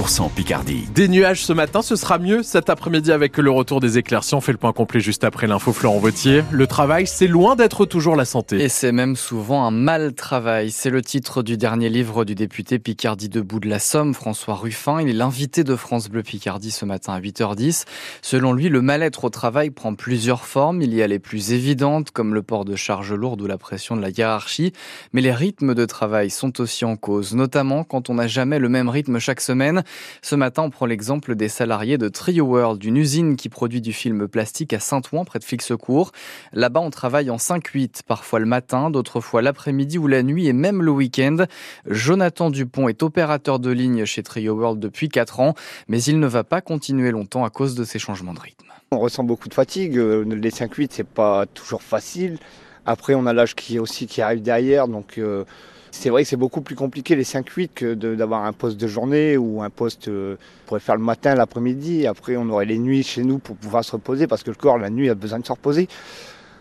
100% Picardie. Des nuages ce matin, ce sera mieux cet après-midi avec le retour des éclaircies. On fait le point complet juste après l'info Florent Vautier. Le travail, c'est loin d'être toujours la santé. Et c'est même souvent un mal travail. C'est le titre du dernier livre du député Picardie debout de la Somme, François Ruffin. Il est l'invité de France Bleu Picardie ce matin à 8h10. Selon lui, le mal-être au travail prend plusieurs formes. Il y a les plus évidentes, comme le port de charges lourdes ou la pression de la hiérarchie. Mais les rythmes de travail sont aussi en cause, notamment quand on n'a jamais le même rythme chaque semaine. Ce matin, on prend l'exemple des salariés de Trio World, une usine qui produit du film plastique à Saint-Ouen, près de Flixecourt. Là-bas, on travaille en 5-8, parfois le matin, d'autres fois l'après-midi ou la nuit et même le week-end. Jonathan Dupont est opérateur de ligne chez Trio World depuis 4 ans, mais il ne va pas continuer longtemps à cause de ces changements de rythme. On ressent beaucoup de fatigue. Euh, les 5-8, c'est pas toujours facile. Après, on a l'âge qui aussi qui arrive derrière, donc euh, c'est vrai que c'est beaucoup plus compliqué les 5-8 que d'avoir un poste de journée ou un poste euh, pour pourrait faire le matin, l'après-midi. Après, on aurait les nuits chez nous pour pouvoir se reposer parce que le corps, la nuit, a besoin de se reposer.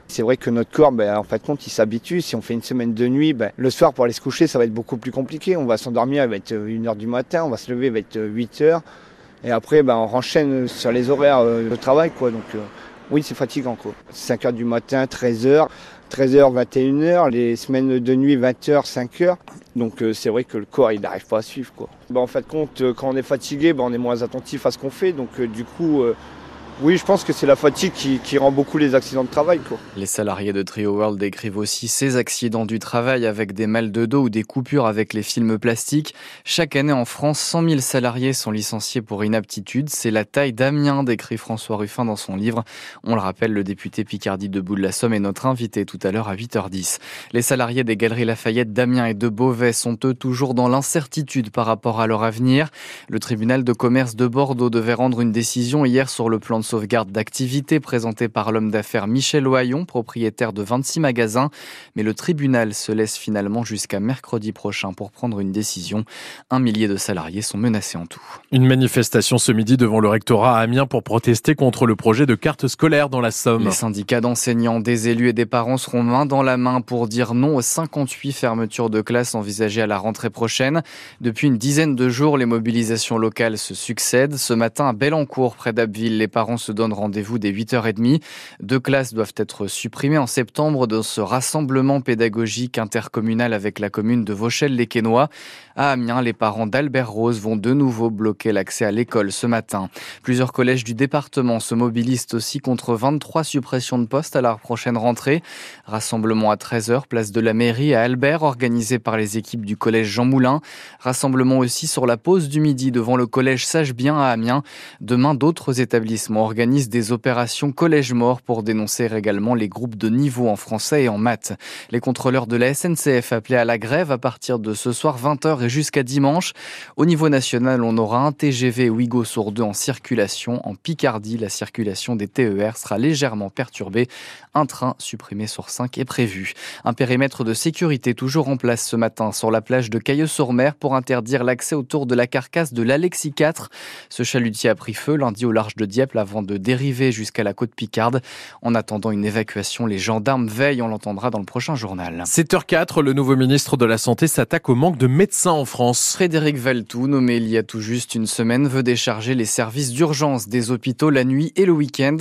C'est vrai que notre corps, ben, en fait, compte, il s'habitue. Si on fait une semaine de nuit, ben, le soir, pour aller se coucher, ça va être beaucoup plus compliqué. On va s'endormir, il va être 1h du matin, on va se lever, il va être 8h. Et après, ben, on renchaîne sur les horaires euh, de travail. Quoi. Donc, euh, oui, c'est fatigant. 5h du matin, 13h. 13h, 21h, les semaines de nuit 20h, 5h. Donc euh, c'est vrai que le corps il n'arrive pas à suivre quoi. en fait compte quand on est fatigué, on est moins attentif à ce qu'on fait. Donc du coup oui, je pense que c'est la fatigue qui, rend beaucoup les accidents de travail. Quoi. Les salariés de Trio World décrivent aussi ces accidents du travail avec des mal de dos ou des coupures avec les films plastiques. Chaque année en France, 100 000 salariés sont licenciés pour inaptitude. C'est la taille d'Amiens, décrit François Ruffin dans son livre. On le rappelle, le député Picardie de Bout de la Somme est notre invité tout à l'heure à 8h10. Les salariés des Galeries Lafayette d'Amiens et de Beauvais sont eux toujours dans l'incertitude par rapport à leur avenir. Le tribunal de commerce de Bordeaux devait rendre une décision hier sur le plan de sauvegarde d'activité présentée par l'homme d'affaires Michel Oyon, propriétaire de 26 magasins. Mais le tribunal se laisse finalement jusqu'à mercredi prochain pour prendre une décision. Un millier de salariés sont menacés en tout. Une manifestation ce midi devant le rectorat à Amiens pour protester contre le projet de carte scolaire dans la Somme. Les syndicats d'enseignants, des élus et des parents seront main dans la main pour dire non aux 58 fermetures de classes envisagées à la rentrée prochaine. Depuis une dizaine de jours, les mobilisations locales se succèdent. Ce matin, à Bellencourt, près d'Abbeville, les parents se donne rendez-vous dès 8h30. Deux classes doivent être supprimées en septembre dans ce rassemblement pédagogique intercommunal avec la commune de Vauchelles-les-Quesnois. À Amiens, les parents d'Albert Rose vont de nouveau bloquer l'accès à l'école ce matin. Plusieurs collèges du département se mobilisent aussi contre 23 suppressions de postes à la prochaine rentrée. Rassemblement à 13h, place de la mairie à Albert, organisé par les équipes du collège Jean Moulin. Rassemblement aussi sur la pause du midi devant le collège Sage-Bien à Amiens. Demain, d'autres établissements organise des opérations collège mort pour dénoncer également les groupes de niveau en français et en maths. Les contrôleurs de la SNCF appelés à la grève à partir de ce soir 20h et jusqu'à dimanche. Au niveau national, on aura un TGV Ouigo sur deux en circulation. En Picardie, la circulation des TER sera légèrement perturbée. Un train supprimé sur cinq est prévu. Un périmètre de sécurité toujours en place ce matin sur la plage de Cailleux-sur-Mer pour interdire l'accès autour de la carcasse de l'Alexis 4. Ce chalutier a pris feu lundi au large de Dieppe avant de dériver jusqu'à la côte Picarde. En attendant une évacuation, les gendarmes veillent, on l'entendra dans le prochain journal. 7h04, le nouveau ministre de la Santé s'attaque au manque de médecins en France. Frédéric Valtou, nommé il y a tout juste une semaine, veut décharger les services d'urgence des hôpitaux la nuit et le week-end.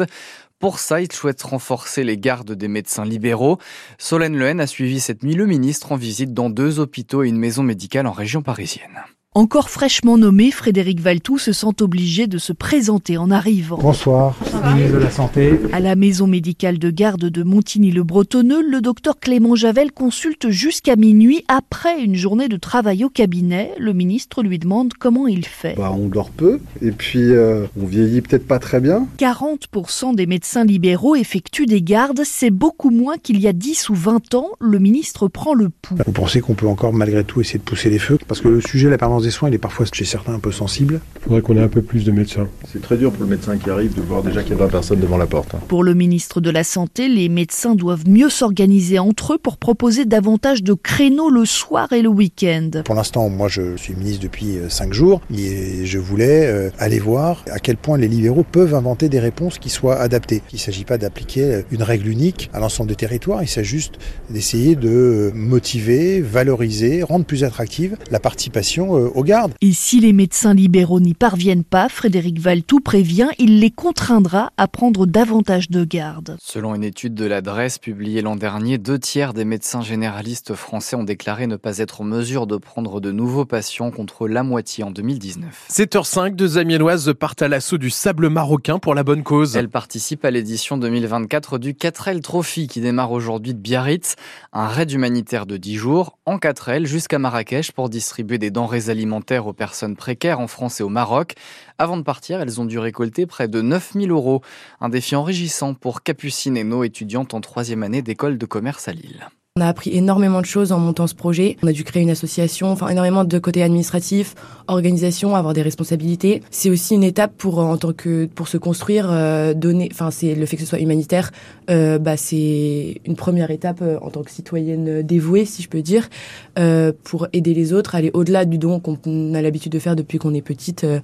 Pour ça, il souhaite renforcer les gardes des médecins libéraux. Solène Lehen a suivi cette nuit le ministre en visite dans deux hôpitaux et une maison médicale en région parisienne. Encore fraîchement nommé, Frédéric Valtou se sent obligé de se présenter en arrivant. Bonsoir, ministre de la Santé. À la maison médicale de garde de Montigny-le-Bretonneux, le docteur Clément Javel consulte jusqu'à minuit après une journée de travail au cabinet. Le ministre lui demande comment il fait. Bah, on dort peu et puis euh, on vieillit peut-être pas très bien. 40% des médecins libéraux effectuent des gardes, c'est beaucoup moins qu'il y a 10 ou 20 ans. Le ministre prend le pouls. Vous pensez qu'on peut encore malgré tout essayer de pousser les feux? Parce que le sujet, la permanence des soins, il est parfois chez certains un peu sensible. Il faudrait qu'on ait un peu plus de médecins. C'est très dur pour le médecin qui arrive de voir déjà qu'il y a 20 personnes devant la porte. Hein. Pour le ministre de la Santé, les médecins doivent mieux s'organiser entre eux pour proposer davantage de créneaux le soir et le week-end. Pour l'instant, moi je suis ministre depuis 5 euh, jours et je voulais euh, aller voir à quel point les libéraux peuvent inventer des réponses qui soient adaptées. Il ne s'agit pas d'appliquer euh, une règle unique à l'ensemble des territoires, il s'agit juste d'essayer de motiver, valoriser, rendre plus attractive la participation aux gardes. Et si les médecins libéraux n'y parviennent pas, Frédéric Valtou prévient, il les contraindra à prendre davantage de garde. Selon une étude de l'adresse publiée l'an dernier, deux tiers des médecins généralistes français ont déclaré ne pas être en mesure de prendre de nouveaux patients contre la moitié en 2019. 7h05, deux amiénoises partent à l'assaut du sable marocain pour la bonne cause. Elles participent à l'édition 2024 du 4L Trophy qui démarre aujourd'hui de Biarritz, un raid humanitaire de 10 jours en 4L jusqu'à Marrakech pour distribuer des denrées alimentaires aux personnes précaires en France et au Maroc. Avant de partir, elles ont dû récolter près de 9000 euros. Un défi enrichissant pour Capucine et nos étudiantes en troisième année d'école de commerce à Lille. On a appris énormément de choses en montant ce projet. On a dû créer une association, enfin énormément de côté administratif, organisation, avoir des responsabilités. C'est aussi une étape pour en tant que pour se construire, euh, donner. Enfin c'est le fait que ce soit humanitaire, euh, bah c'est une première étape euh, en tant que citoyenne dévouée, si je peux dire, euh, pour aider les autres, aller au-delà du don qu'on a l'habitude de faire depuis qu'on est petite. Euh,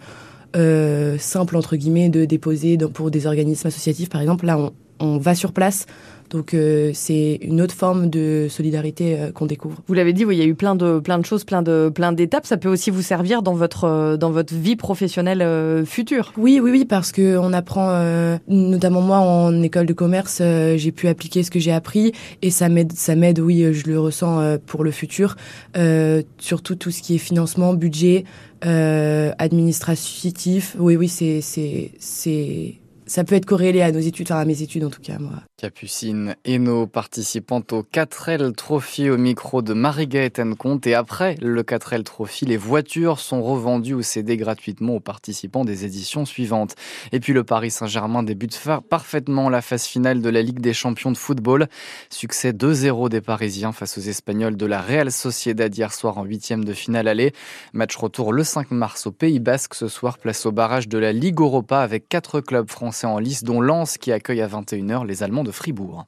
euh, simple entre guillemets de déposer pour des organismes associatifs par exemple là on, on va sur place donc euh, c'est une autre forme de solidarité euh, qu'on découvre. Vous l'avez dit, oui, il y a eu plein de plein de choses, plein de plein d'étapes. Ça peut aussi vous servir dans votre euh, dans votre vie professionnelle euh, future. Oui, oui, oui, parce que on apprend, euh, notamment moi en école de commerce, j'ai pu appliquer ce que j'ai appris et ça m'aide, ça m'aide, oui, je le ressens pour le futur, euh, surtout tout ce qui est financement, budget, euh, administratif. Oui, oui, c'est c'est c'est ça peut être corrélé à nos études, enfin à mes études en tout cas, moi. Capucine Hainaut, participante au 4L Trophy au micro de Marie-Gaëtane Comte. Et après le 4L Trophy, les voitures sont revendues ou cédées gratuitement aux participants des éditions suivantes. Et puis le Paris Saint-Germain débute parfaitement la phase finale de la Ligue des champions de football. Succès 2-0 des Parisiens face aux Espagnols de la Real Sociedad hier soir en huitième de finale aller. Match retour le 5 mars au Pays Basque ce soir, place au barrage de la Ligue Europa avec quatre clubs français en lice, dont Lens qui accueille à 21h les Allemands de Fribourg.